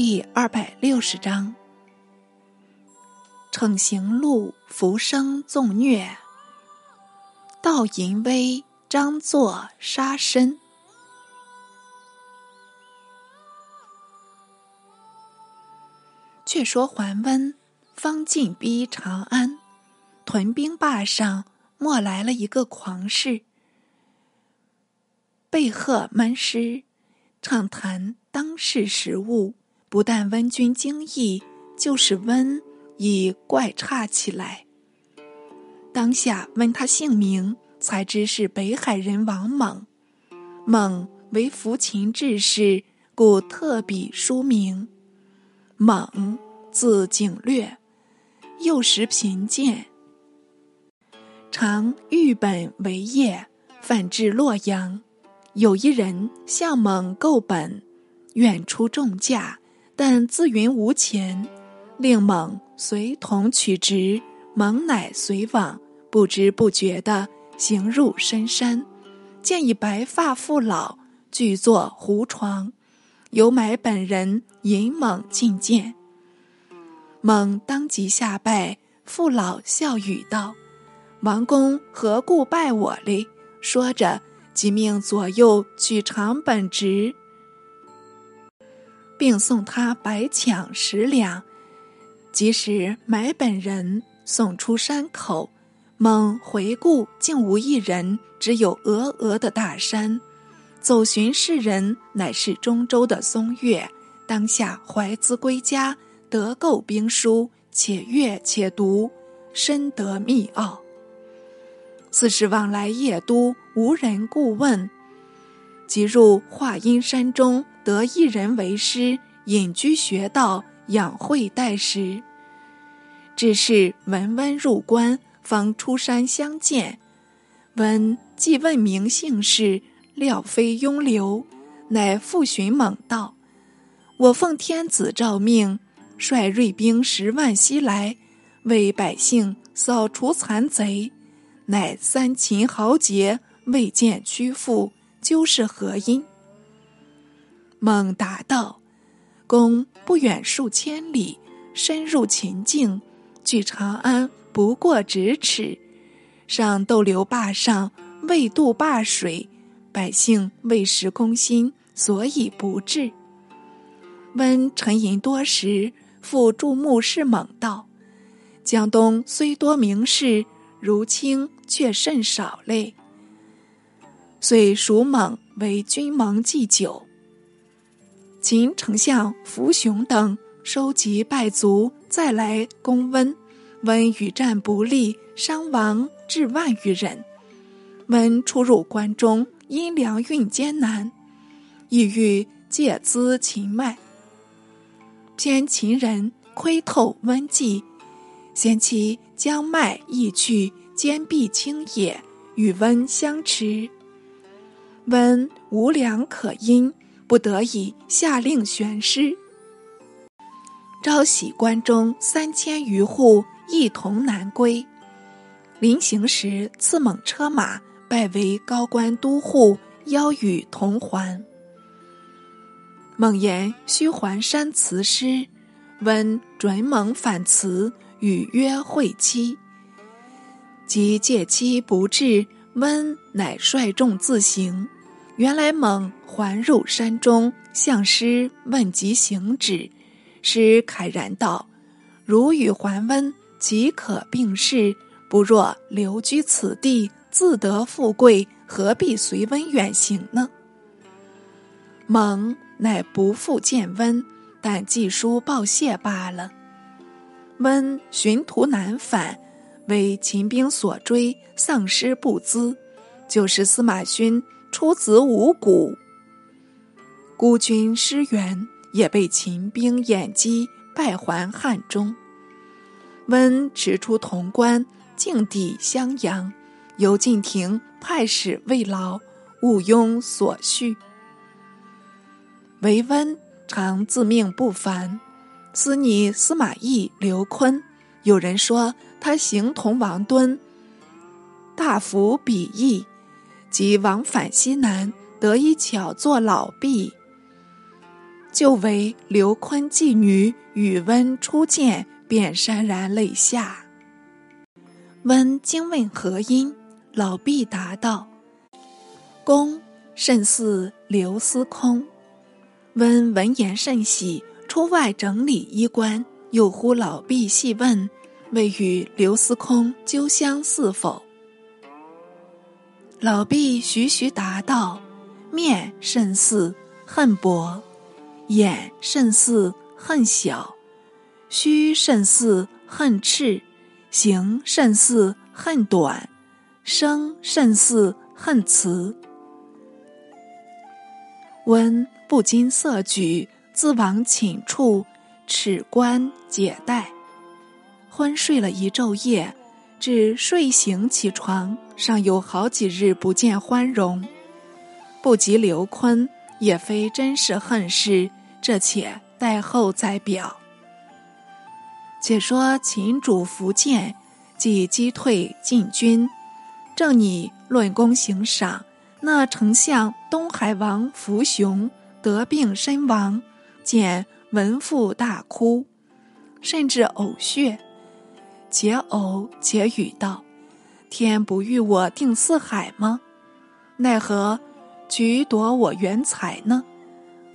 第二百六十章：逞行路，浮生纵虐；道淫威，张作杀身。却说桓温方进逼长安，屯兵坝上，莫来了一个狂士，背贺门师，畅谈当世时务。不但温君惊异，就是温已怪差起来。当下问他姓名，才知是北海人王猛。猛为扶秦志士，故特笔书名。猛字景略，幼时贫贱，常欲本为业，反至洛阳。有一人向猛购本，愿出重价。但自云无钱，令猛随同取直，猛乃随往。不知不觉的行入深山，见一白发父老具坐胡床，有买本人引猛觐见。猛当即下拜，父老笑语道：“王公何故拜我哩？”说着，即命左右取长本直。并送他白抢十两，即使买本人送出山口，猛回顾竟无一人，只有峨峨的大山。走寻世人，乃是中州的松月。当下怀兹归家，得购兵书，且阅且读，深得密奥。此时往来夜都，无人顾问，即入华阴山中。得一人为师，隐居学道，养慧待时。只是文温入关，方出山相见。温既问名姓氏，料非庸流，乃复寻猛道：“我奉天子诏命，率锐兵十万西来，为百姓扫除残贼。乃三秦豪杰未见屈服，究是何因？”猛答道：“公不远数千里，深入秦境，距长安不过咫尺。上逗留坝上，未渡坝水，百姓未食公心，所以不至。”温沉吟多时，复注目视猛道：“江东虽多名士，如卿却甚少类。遂属猛为君盟祭酒。”秦丞相福雄等收集败卒，再来攻温。温与战不利，伤亡至万余人。温出入关中，因粮运艰难，意欲借资秦脉。偏秦人窥透温计，嫌其将脉易去，坚壁清野，与温相持。温无粮可因。不得已，下令悬师，朝喜关中三千余户一同南归。临行时，赐猛车马，拜为高官都护，邀与同还。猛言须还山辞师，温准猛反辞，与约会期。及借期不至，温乃率众自行。原来猛还入山中，向师问及行止，师慨然道：“如与桓温，即可并世。不若留居此地，自得富贵，何必随温远行呢？”蒙乃不复见温，但寄书报谢罢了。温寻途难返，为秦兵所追，丧失不资，就是司马勋。出子五谷，孤军失援，也被秦兵掩击，败还汉中。温驰出潼关，径抵襄阳，由晋廷派使慰劳，毋庸所需。韦温常自命不凡，司拟司马懿、刘琨，有人说他形同王敦，大服比翼。即往返西南，得以巧作老婢。就为刘坤继女宇温初见，便潸然泪下。温惊问何因，老毕答道：“公甚似刘司空。”温闻言甚喜，出外整理衣冠，又呼老毕细问，未与刘司空究相似否？老毕徐徐答道：“面甚似，恨薄；眼甚似，恨小；须甚似，恨赤；形甚似，恨短；声甚似，恨慈。”温不禁色举，自往寝处，齿关解带，昏睡了一昼夜，至睡醒起床，尚有好几日不见欢容。不及刘坤，也非真是恨事，这且待后再表。且说秦主苻建，即击退晋军，正拟论功行赏。那丞相东海王福雄得病身亡，见闻父大哭，甚至呕血，且呕且语道：“天不欲我定四海吗？奈何举夺我元才呢？”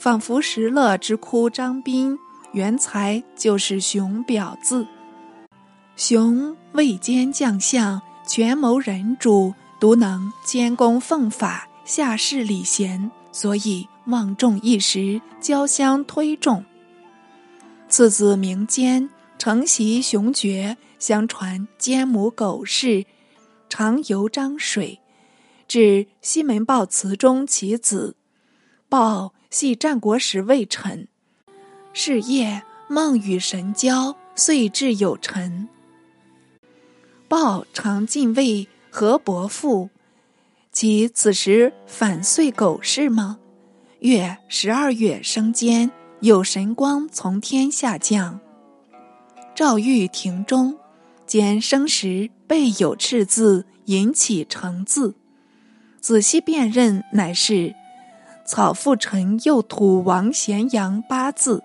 仿佛石勒之哭张宾，元才就是熊表字。熊位兼将相，权谋人主。独能兼公奉法，下士礼贤，所以望重一时，交相推重。次子名坚，承袭雄爵，相传奸母狗氏，常游漳水，至西门豹祠中其子。豹系战国时魏臣，是夜梦与神交，遂至有臣。报常进位。何伯父，其此时反遂狗氏吗？月十二月生间，有神光从天下降。赵玉庭中，见生时背有赤字，引起成字。仔细辨认，乃是草父臣右土王咸阳八字。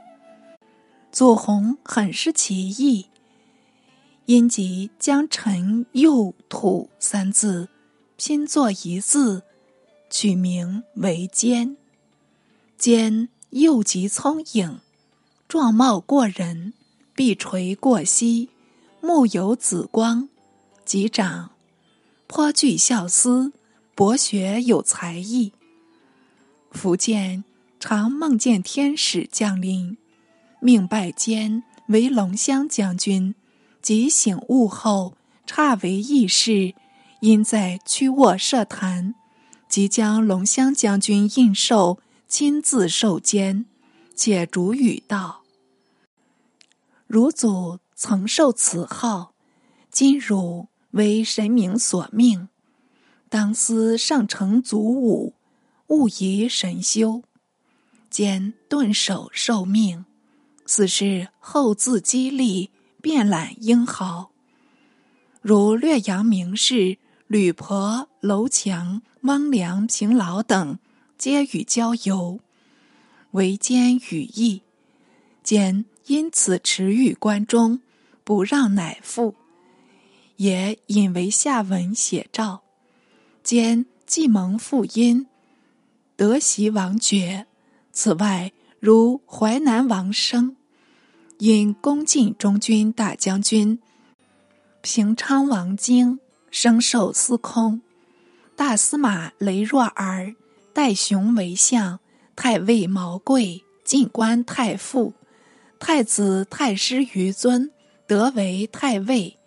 左弘很是奇异。因即将“陈右土”三字拼作一字，取名为“坚”。坚又极聪颖，状貌过人，臂垂过膝，目有紫光，及长，颇具孝思，博学有才艺。福建常梦见天使降临，命拜坚为龙骧将军。即醒悟后，差为义士，因在曲沃设坛，即将龙骧将军印绶，亲自受监，且主语道：“汝祖曾受此号，今汝为神明所命，当思上承祖武，勿疑神修。”兼顿首受命，此事后自激励。遍览英豪，如略阳名士吕婆、楼强、汪良、平老等，皆与交游，唯兼羽翼。兼因此持于关中，不让乃父，也引为下文写照。兼既蒙父荫，德袭王爵。此外，如淮南王生。因恭进中军大将军，平昌王经升授司空，大司马雷若儿代雄为相，太尉毛贵进官太傅，太子太师于尊得为太尉，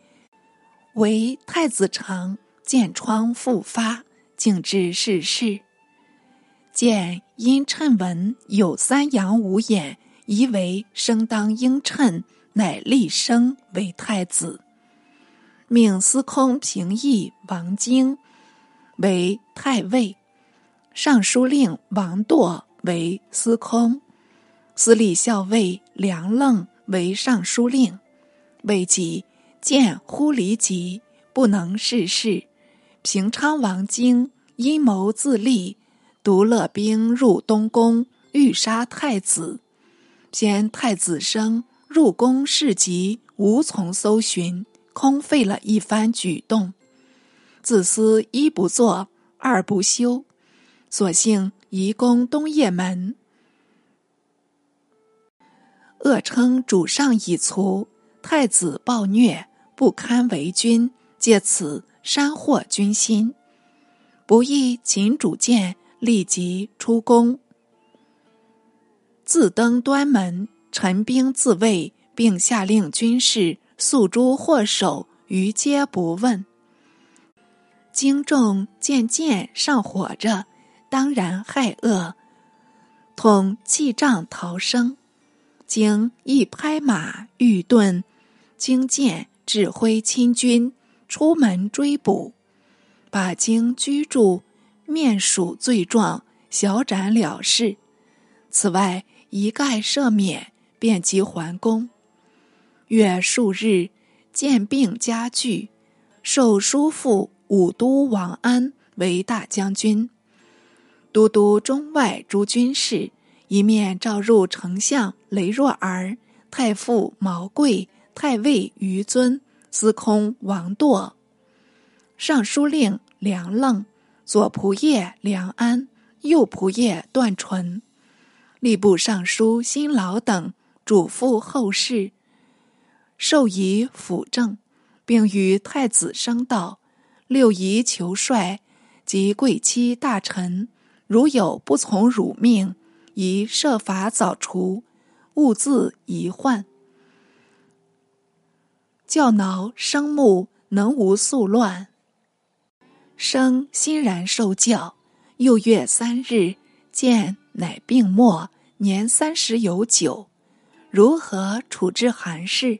为太子长见疮复发，竟至逝世。见因谶文有三阳五眼。疑为生当应称，乃立生为太子，命司空平邑王经为太尉，尚书令王铎为司空，司礼校尉梁愣为尚书令。未几，见忽离疾，不能事事。平昌王经阴谋自立，独乐兵入东宫，欲杀太子。偏太子生入宫事急，无从搜寻，空费了一番举动。自私一不做，二不休，索性移宫东掖门。恶称主上已卒，太子暴虐，不堪为君，借此煽惑军心。不意秦主见，立即出宫，自登端门，陈兵自卫，并下令军士诉诸祸首，于皆不问。荆众见剑上火着，当然害恶，统弃杖逃生。经一拍马欲遁，经见指挥亲军出门追捕，把经居住，面属罪状，小斩了事。此外一概赦免，便即还宫。月数日，见病加剧，受叔父武都王安为大将军，都督中外诸军事。一面召入丞相雷若儿、太傅毛贵、太尉于尊、司空王铎、尚书令梁愣、左仆射梁安、右仆射段纯、吏部尚书辛劳等，嘱咐后事，授仪辅政，并与太子商道：六仪求帅及贵戚大臣，如有不从汝命。宜设法早除，勿自遗患。教挠生木能无宿乱。生欣然受教。又月三日，见乃病没，年三十有九。如何处置韩氏？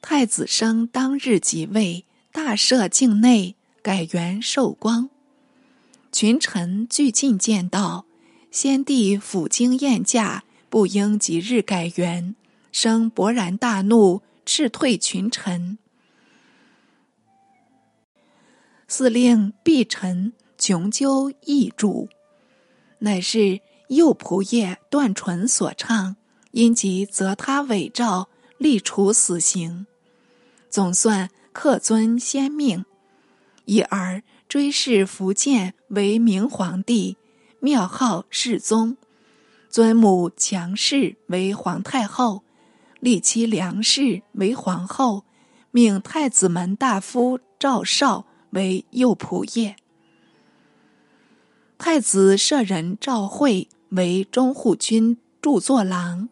太子生当日即位，大赦境内，改元寿光。群臣俱进见道。先帝抚经宴驾，不应即日改元，生勃然大怒，斥退群臣。司令毕臣穷究议主，乃是右仆射段纯所唱，因即责他伪诏，立处死刑。总算克尊先命，以而追谥福建为明皇帝。庙号世宗，尊母强氏为皇太后，立妻梁氏为皇后，命太子门大夫赵绍为右仆射，太子舍人赵惠为中护军著作郎，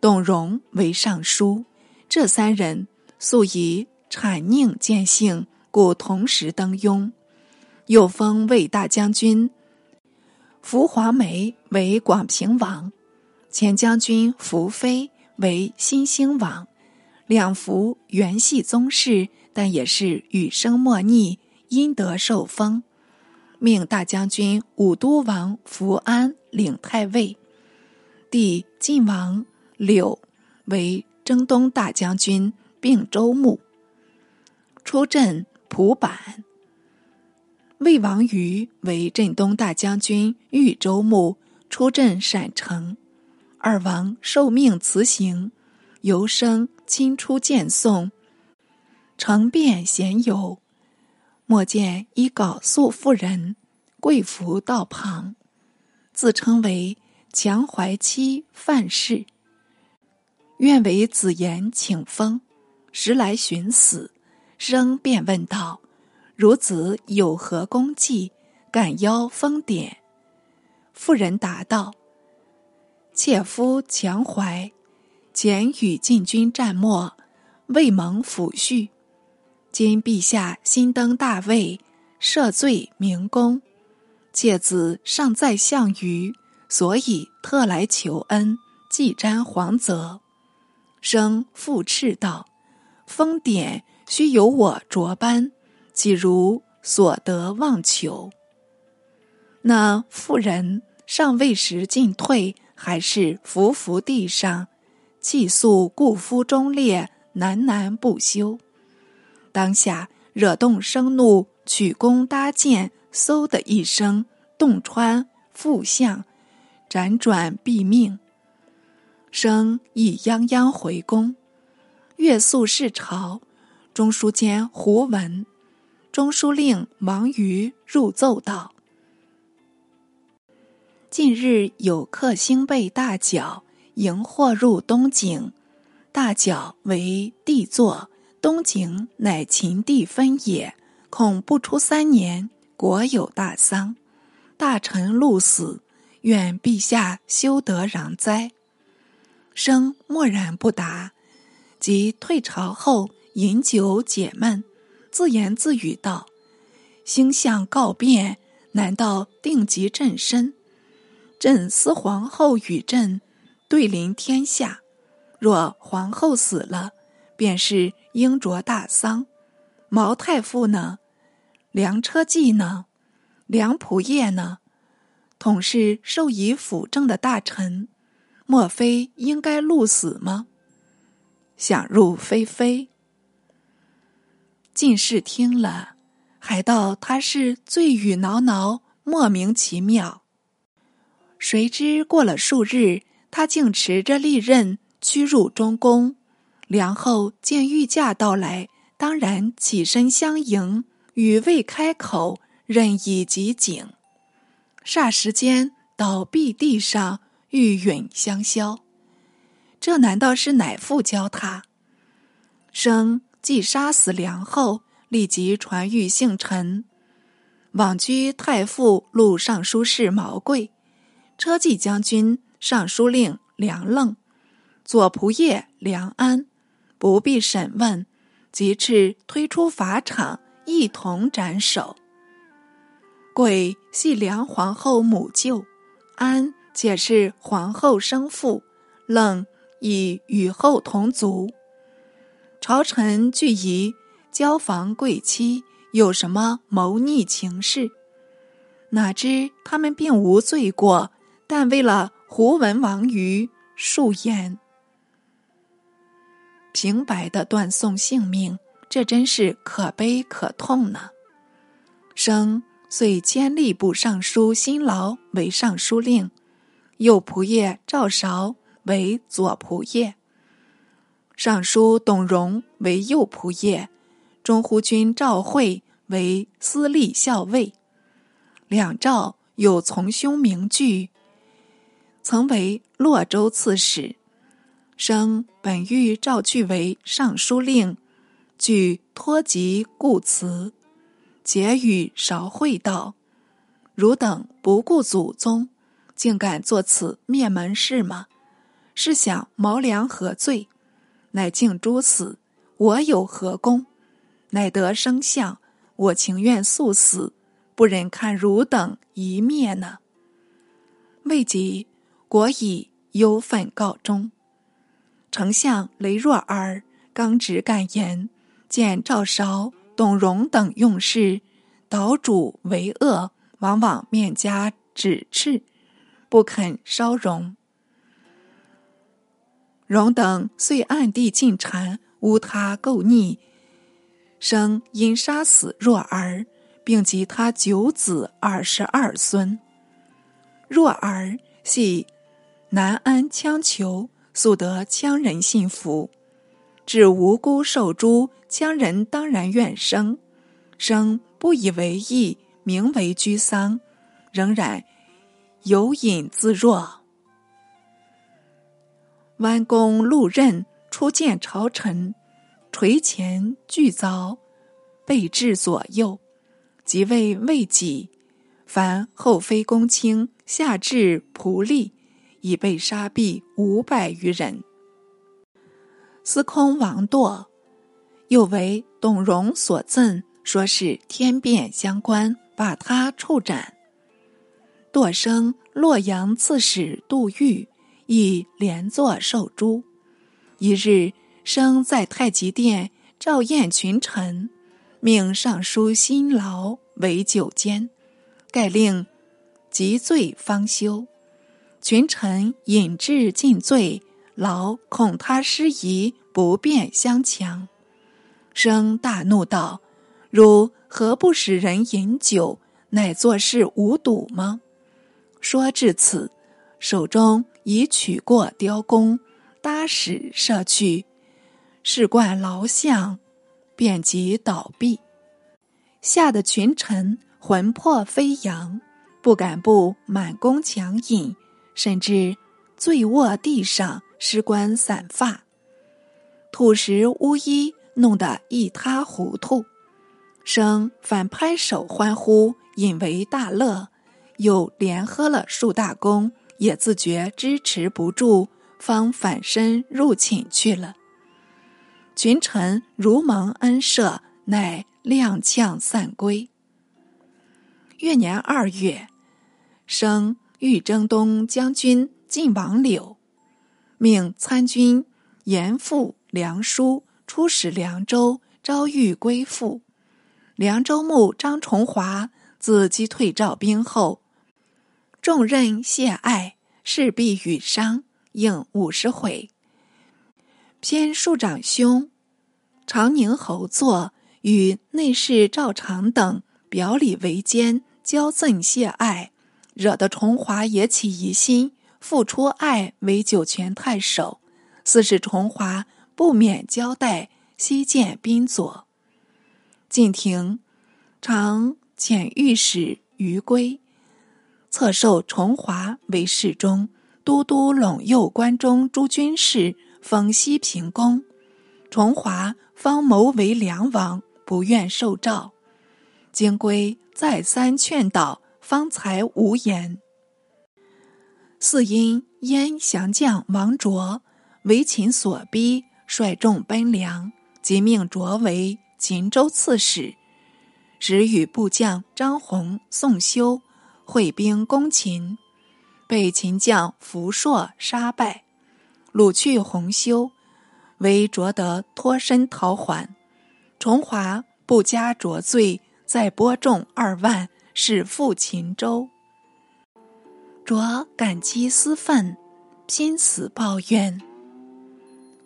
董荣为尚书。这三人素以谄佞见性，故同时登庸。又封魏大将军福华梅为广平王，前将军福妃为新兴王。两福原系宗室，但也是羽生莫逆，因得受封，命大将军武都王福安领太尉，弟晋王柳为征东大将军，并州牧，出镇蒲坂。魏王于为镇东大将军、豫州牧，出镇陕城。二王受命辞行，由生亲出见送，乘便闲游。莫见一稿素妇人，跪伏道旁，自称为强怀妻范氏，愿为子言请封。时来寻死，生便问道。孺子有何功绩？敢邀封典？妇人答道：“妾夫强怀，前与晋军战没，未蒙抚恤。今陛下新登大位，赦罪明公，妾子尚在项羽，所以特来求恩，祭瞻皇泽。”生复斥道：“封典须由我着班。”岂如所得妄求？那妇人尚未时进退，还是伏伏地上，泣诉故夫忠烈，喃喃不休。当下惹动生怒，曲弓搭箭，嗖的一声，洞穿腹相，辗转毙命。生亦泱泱回宫，月宿侍朝。中书监胡文、中书令王瑜入奏道：“近日有客星背大角，迎获入东井。大角为帝座，东井乃秦地分也。恐不出三年，国有大丧，大臣戮死，愿陛下休得攘灾。”生默然不答，即退朝后。饮酒解闷，自言自语道：“星象告变，难道定及朕身？朕思皇后与朕对临天下，若皇后死了，便是应着大丧。毛太傅呢？梁车骑呢？梁仆射呢？统是受以辅政的大臣，莫非应该戮死吗？想入非非。”进士听了，还道他是醉语挠挠，莫名其妙。谁知过了数日，他竟持着利刃驱入中宫。梁后见御驾到来，当然起身相迎，语未开口，任已及景，霎时间倒毙地上，玉殒香消。这难道是乃父教他？生。既杀死梁后，立即传谕姓陈，往居太傅录尚书事毛贵，车骑将军尚书令梁愣，左仆射梁安，不必审问，即斥推出法场，一同斩首。贵系梁皇后母舅，安且是皇后生父，冷已与后同族。朝臣俱疑交房贵妻有什么谋逆情事，哪知他们并无罪过，但为了胡文王于数言，平白的断送性命，这真是可悲可痛呢。生遂兼吏部尚书辛劳为尚书令，右仆射赵韶为左仆射。尚书董荣为右仆射，中护军赵惠为司隶校尉。两赵有从兄名据，曾为洛州刺史。生本欲召据为尚书令，据托疾故辞，结语韶惠道：“汝等不顾祖宗，竟敢做此灭门事吗？是想毛良何罪？”乃敬诸死，我有何功？乃得生相，我情愿速死，不忍看汝等一灭呢。未及，国以忧愤告终。丞相雷若儿刚直敢言，见赵韶、董荣等用事，岛主为恶，往往面加指斥，不肯稍容。荣等遂暗地进谗，诬他构逆，生因杀死若儿，并及他九子二十二孙。若儿系南安羌酋，素得羌人信服，至无辜受诛，羌人当然怨生，生不以为意，名为居丧，仍然有隐自若。弯弓露刃，初见朝臣，垂前巨凿，背至左右，即位未己，凡后妃公卿，下至仆隶，已被杀毙五百余人。司空王铎，又为董荣所赠，说是天变相关，把他处斩。堕生洛阳刺史杜预。亦连坐受诛。一日，生在太极殿召宴群臣，命尚书辛劳为酒监，盖令即醉方休。群臣饮至尽醉，劳恐他失仪，不便相强。生大怒道：“汝何不使人饮酒，乃作事无睹吗？”说至此。手中已取过雕弓，搭矢射去，事冠劳相，便即倒毙。吓得群臣魂魄飞扬，不敢不满弓强引，甚至醉卧地上，尸冠散发，土石巫医弄得一塌糊涂。生反拍手欢呼，引为大乐，又连喝了数大功，也自觉支持不住，方反身入寝去了。群臣如蒙恩赦，乃。踉跄散归。越年二月，生豫征东将军晋王柳，命参军严复、梁书出使凉州，招谕归附。凉州牧张崇华自击退赵兵后，重任谢爱，势必与商，应五十回。偏庶长兄长宁侯作。与内侍赵常等表里为奸，骄赠谢爱，惹得崇华也起疑心，复出爱为酒泉太守，似是崇华不免交代西见宾佐。晋廷常遣御史于归，册授崇华为侍中，都督陇右关中诸军事，封西平公。崇华方谋为梁王。不愿受诏，京归再三劝导，方才无言。四因燕降将王卓为秦所逼，率众奔梁，即命卓为秦州刺史，时与部将张宏、宋修会兵攻秦，被秦将扶硕杀败，掳去洪修，为卓德脱身逃还。崇华不加着罪，再拨重二万，使赴秦州。卓感激思愤，拼死抱怨，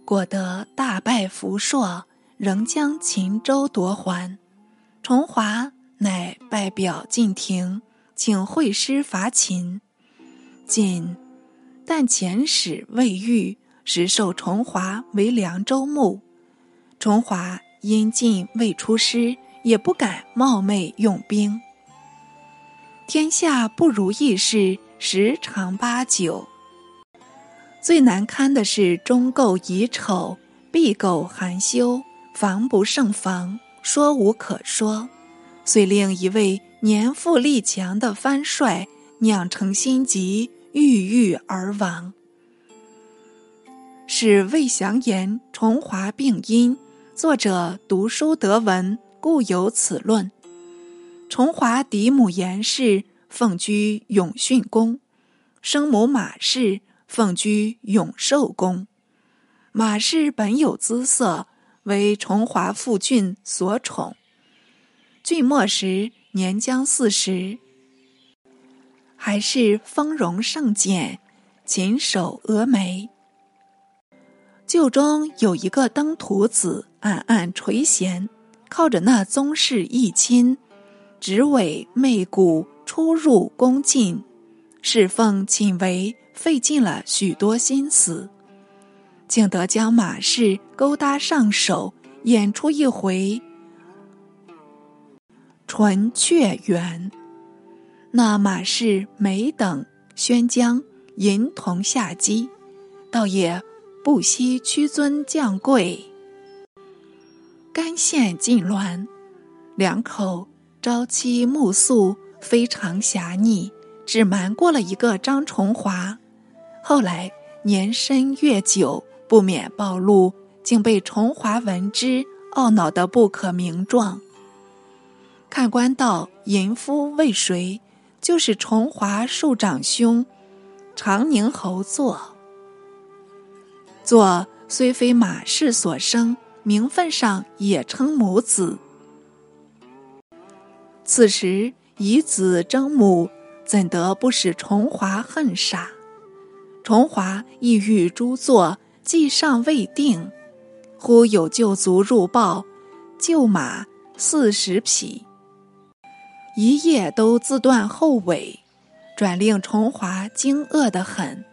果得大败扶硕，仍将秦州夺还。崇华乃拜表晋廷，请会师伐秦。晋但遣使未遇，实授崇华为凉州牧。崇华。因晋未出师，也不敢冒昧用兵。天下不如意事十常八九。最难堪的是中垢已丑，闭构含羞，防不胜防，说无可说，遂令一位年富力强的藩帅酿成心疾，郁郁而亡。是魏祥言重华病因。作者读书得闻，故有此论。崇华嫡母严氏奉居永训宫，生母马氏奉居永寿宫。马氏本有姿色，为崇华父郡所宠。郡末时年将四十，还是丰容盛俭，谨守峨眉。旧中有一个登徒子，暗暗垂涎，靠着那宗室义亲，执尾媚骨，出入宫禁，侍奉寝为，费尽了许多心思，竟得将马氏勾搭上手，演出一回纯雀缘。那马氏每等宣江银铜下机，倒也。不惜屈尊降贵，干县进鸾，两口朝妻暮宿，非常狭逆，只瞒过了一个张崇华。后来年深月久，不免暴露，竟被崇华闻之，懊恼得不可名状。看官道淫夫为谁？就是崇华庶长兄长宁侯作。作虽非马氏所生，名分上也称母子。此时以子争母，怎得不使重华恨煞？重华意欲诛作，计尚未定，忽有旧卒入报，旧马四十匹，一夜都自断后尾，转令重华惊愕得很，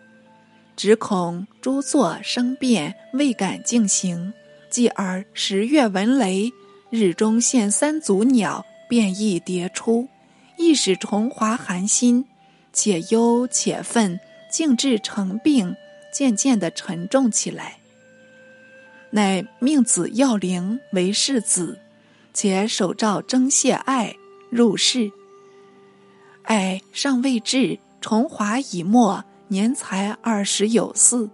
只恐诸座生变，未敢进行。继而十月闻雷，日中现三足鸟，变异迭出，亦使崇华寒心，且忧且愤，竟至成病，渐渐的沉重起来。乃命子耀灵为世子，且手诏征谢爱入仕。爱尚未至，崇华已没，年才二十有四，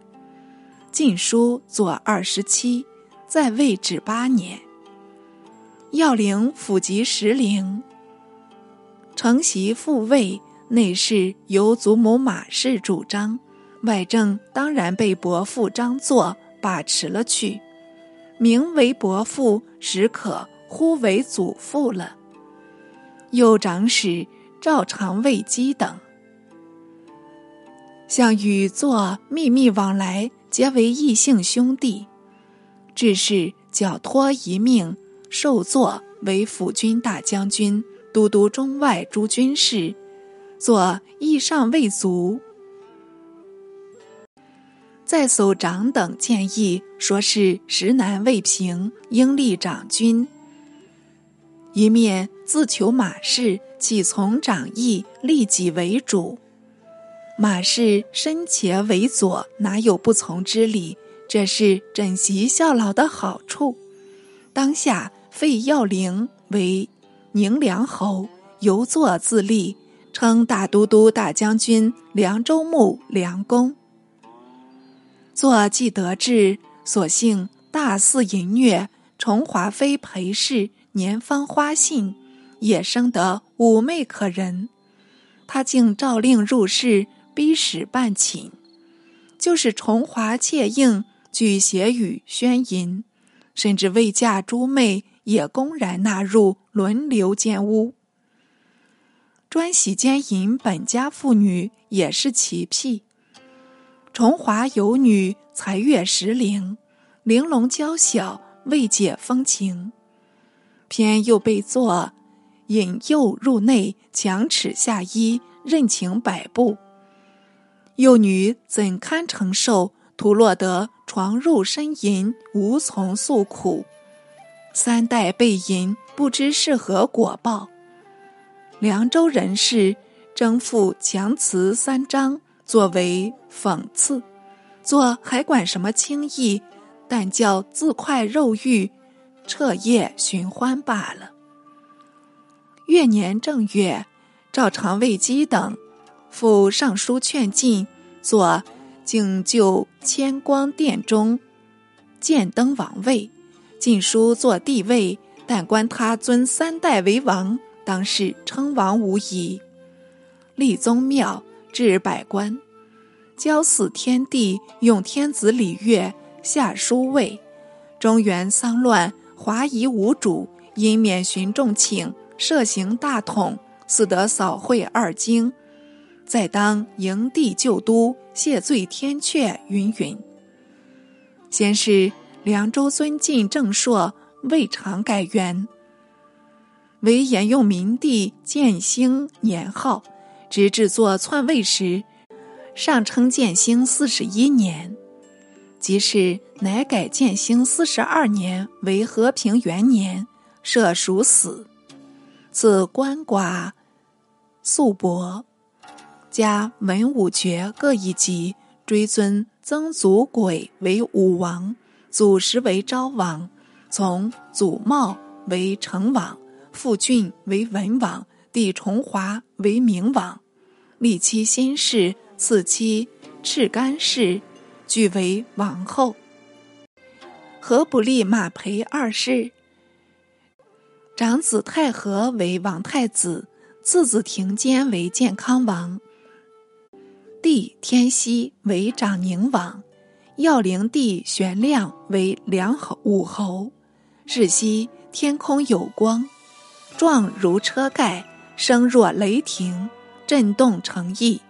晋书作二十七。在位止八年，要领府及时陵，承袭父位，内侍由祖母马氏主张，外政当然被伯父张作把持了去。名为伯父，实可呼为祖父了。右长史赵长卫基等，像与作秘密往来，结为异姓兄弟。致是缴托一命，受作为辅军大将军，都督中外诸军事，作义上未足。再搜长等建议，说是时难未平，应立长军。一面自求马氏岂从长意，立己为主。马氏身且为左，哪有不从之理？这是枕席效劳的好处。当下废耀陵为宁凉侯，由作自立，称大都督、大将军、凉州牧、凉公。作既得志，所幸大肆淫虐，崇华妃裴氏年方花信，也生得妩媚可人。他竟诏令入室，逼使办寝，就是崇华妾应。举邪语宣淫，甚至未嫁诸妹也公然纳入，轮流奸污。专喜奸淫本家妇女也是奇癖。崇华有女才月十龄，玲珑娇小，未解风情，偏又被作引诱入内，强耻下衣，任情摆布。幼女怎堪承受？徒落得床入呻吟，无从诉苦。三代被淫，不知是何果报。凉州人士征赋强词三章，作为讽刺。作还管什么轻易？但叫自快肉欲，彻夜寻欢罢了。月年正月，赵长卫基等赴上书劝进，作。竟就千光殿中建登王位，晋书作帝位，但观他尊三代为王，当是称王无疑。立宗庙，置百官，交祀天地，用天子礼乐，下书位。中原丧乱，华夷无主，因免寻众请，设行大统，似得扫会二京。再当迎帝旧都，谢罪天阙，云云。先是凉州尊晋正朔未尝改元，唯沿用明帝建兴年号，直至作篡位时，上称建兴四十一年，即是乃改建兴四十二年为和平元年，设属死。赐官寡素帛。加文武爵各一级，追尊曾祖轨为武王，祖实为昭王，从祖茂为成王，父俊为文王，弟重华为明王。立妻新氏，次妻赤干氏，俱为王后。何不立马培二世？长子太和为王太子，次子庭坚为健康王。弟天锡为长宁王，耀灵帝玄亮为梁侯武侯。日夕天空有光，状如车盖，声若雷霆，震动城邑。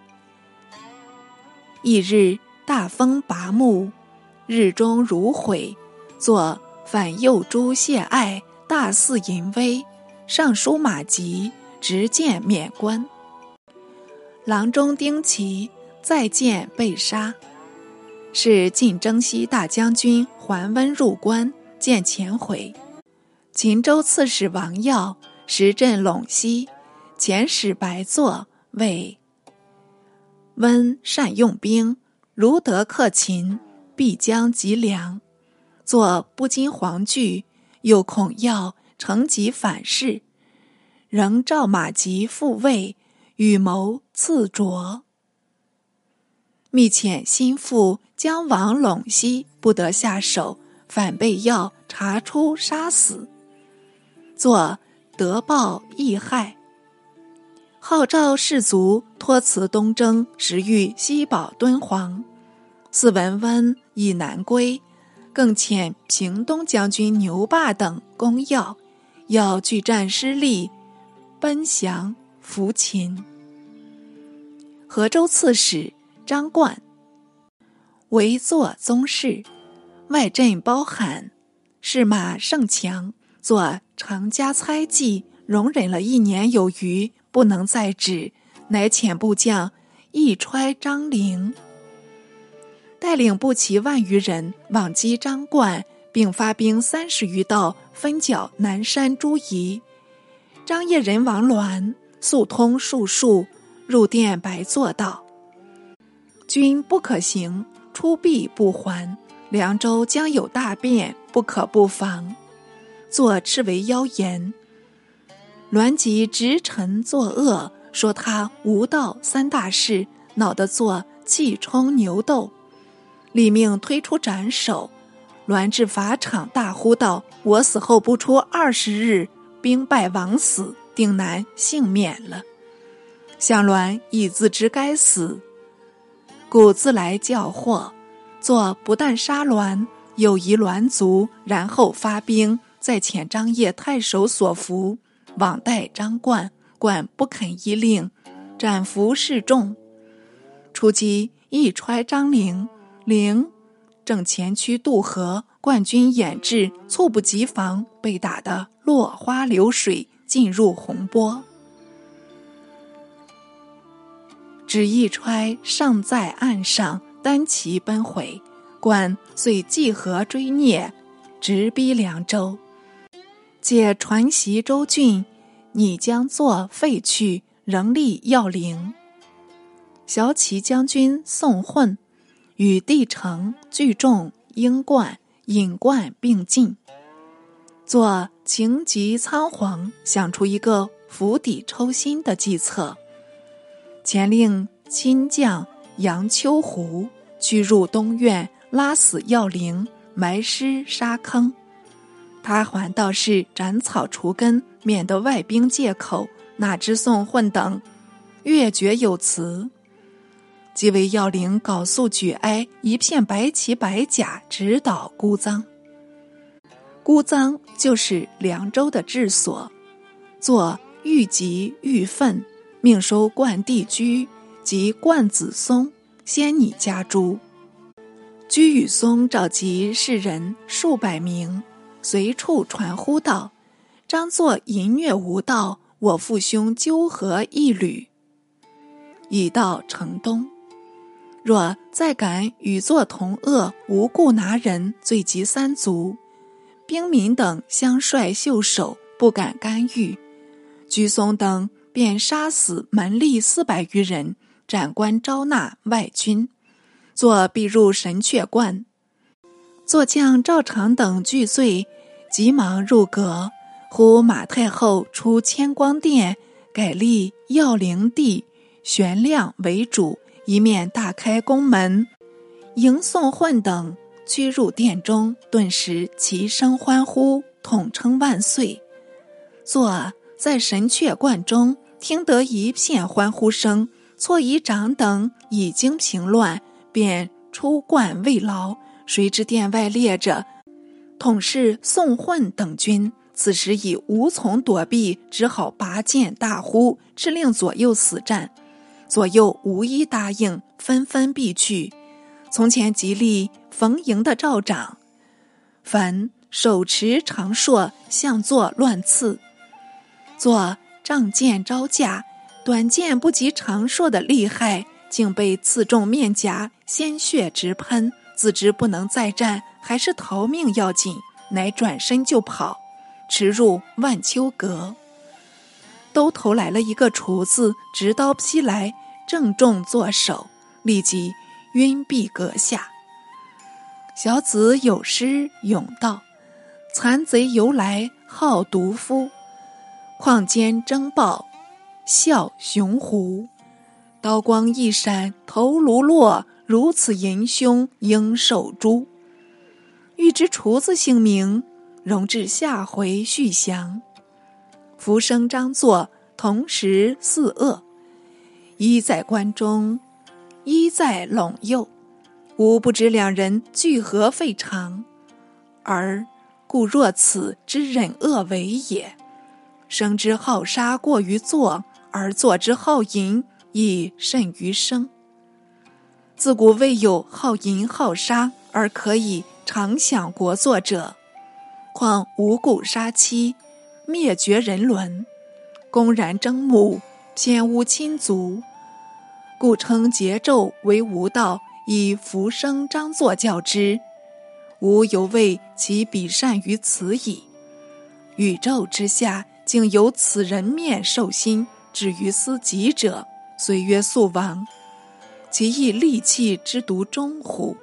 翌日大风拔木，日中如毁。作反右诸谢爱，大肆淫威，上书马吉，直谏免官。郎中丁奇再见被杀，是晋征西大将军桓温入关见前回。秦州刺史王耀时镇陇西，遣使白作谓温善用兵，如得克秦，必将及粮。作不禁惶惧，又恐要乘疾反噬，仍召马疾复位，与谋刺卓。密遣心腹将往陇西，不得下手，反被要查出杀死。作得报易害，号召士卒托辞东征，时欲西保敦煌。四文温已南归。更遣平东将军牛霸等攻要，要拒战失利，奔降扶秦。河州刺史张冠为作宗室，外镇包罕，士马盛强，作常家猜忌，容忍了一年有余，不能再止，乃遣部将一揣张陵。带领步骑万余人往击张冠，并发兵三十余道，分剿南山诸夷。张掖人王鸾速通术数，入殿白坐道：“君不可行，出必不还。凉州将有大变，不可不防。”作斥为妖言。栾即直臣作恶，说他无道三大事，恼得作气冲牛斗。李命推出斩首，栾至法场，大呼道：“我死后不出二十日，兵败枉死，定难幸免了。”向栾已自知该死，故自来叫祸。作不但杀栾，又疑栾族，然后发兵，再遣张掖太守所服往待张冠，冠不肯依令，斩服示众。出击一揣张陵。陵正前驱渡河，冠军掩至，猝不及防，被打得落花流水，进入洪波。只一揣尚在岸上，单骑奔回，冠遂济河追孽，直逼凉州。借传檄周郡，拟将作废去，仍立要陵。骁骑将军宋混。与帝城聚众英冠引冠并进，做情急仓皇，想出一个釜底抽薪的计策。前令亲将杨秋湖驱入东院，拉死要灵，埋尸沙坑。他还道是斩草除根，免得外兵借口。哪知宋混等越绝有词。即为要领缟素举哀，一片白旗白甲，直捣孤臧。孤臧就是凉州的治所，作愈急愈愤，命收冠帝居及冠子松先拟家诸。居与松召集士人数百名，随处传呼道：“张作淫虐无道，我父兄纠合一缕，已到城东。”若再敢与作同恶，无故拿人，罪及三族。兵民等相率袖手，不敢干预。居松等便杀死门吏四百余人，斩官招纳外军。作必入神阙观。作将赵常等惧罪，急忙入阁。呼马太后出千光殿，改立耀灵帝玄亮为主。一面大开宫门，迎宋混等驱入殿中，顿时齐声欢呼，统称万岁。坐在神阙观中，听得一片欢呼声，错以长等已经平乱，便出冠慰劳。谁知殿外列着统是宋混等军，此时已无从躲避，只好拔剑大呼，致令左右死战。左右无一答应，纷纷避去。从前极力逢迎的赵长，凡手持长槊向坐乱刺，作仗剑招架，短剑不及长槊的厉害，竟被刺中面颊，鲜血直喷。自知不能再战，还是逃命要紧，乃转身就跑，驰入万秋阁。兜头来了一个厨子，执刀劈来，正中左手，立即晕毙阁下。小子有诗咏道：“残贼由来好毒夫，况间争暴笑雄狐。刀光一闪头颅落。”如此淫凶应受诛。欲知厨子姓名，容至下回续详。浮生张作同时四恶，一在关中，一在陇右。吾不知两人聚合废长，而故若此之忍恶为也。生之好杀过于作，而作之好淫亦甚于生。自古未有好淫好杀而可以长享国祚者，况无故杀妻，灭绝人伦，公然征母，偏污亲族，故称桀纣为无道，以浮生张作教之。吾犹谓其比善于此矣。宇宙之下，竟由此人面兽心，至于斯己者，虽曰素亡。其亦利器之毒中乎？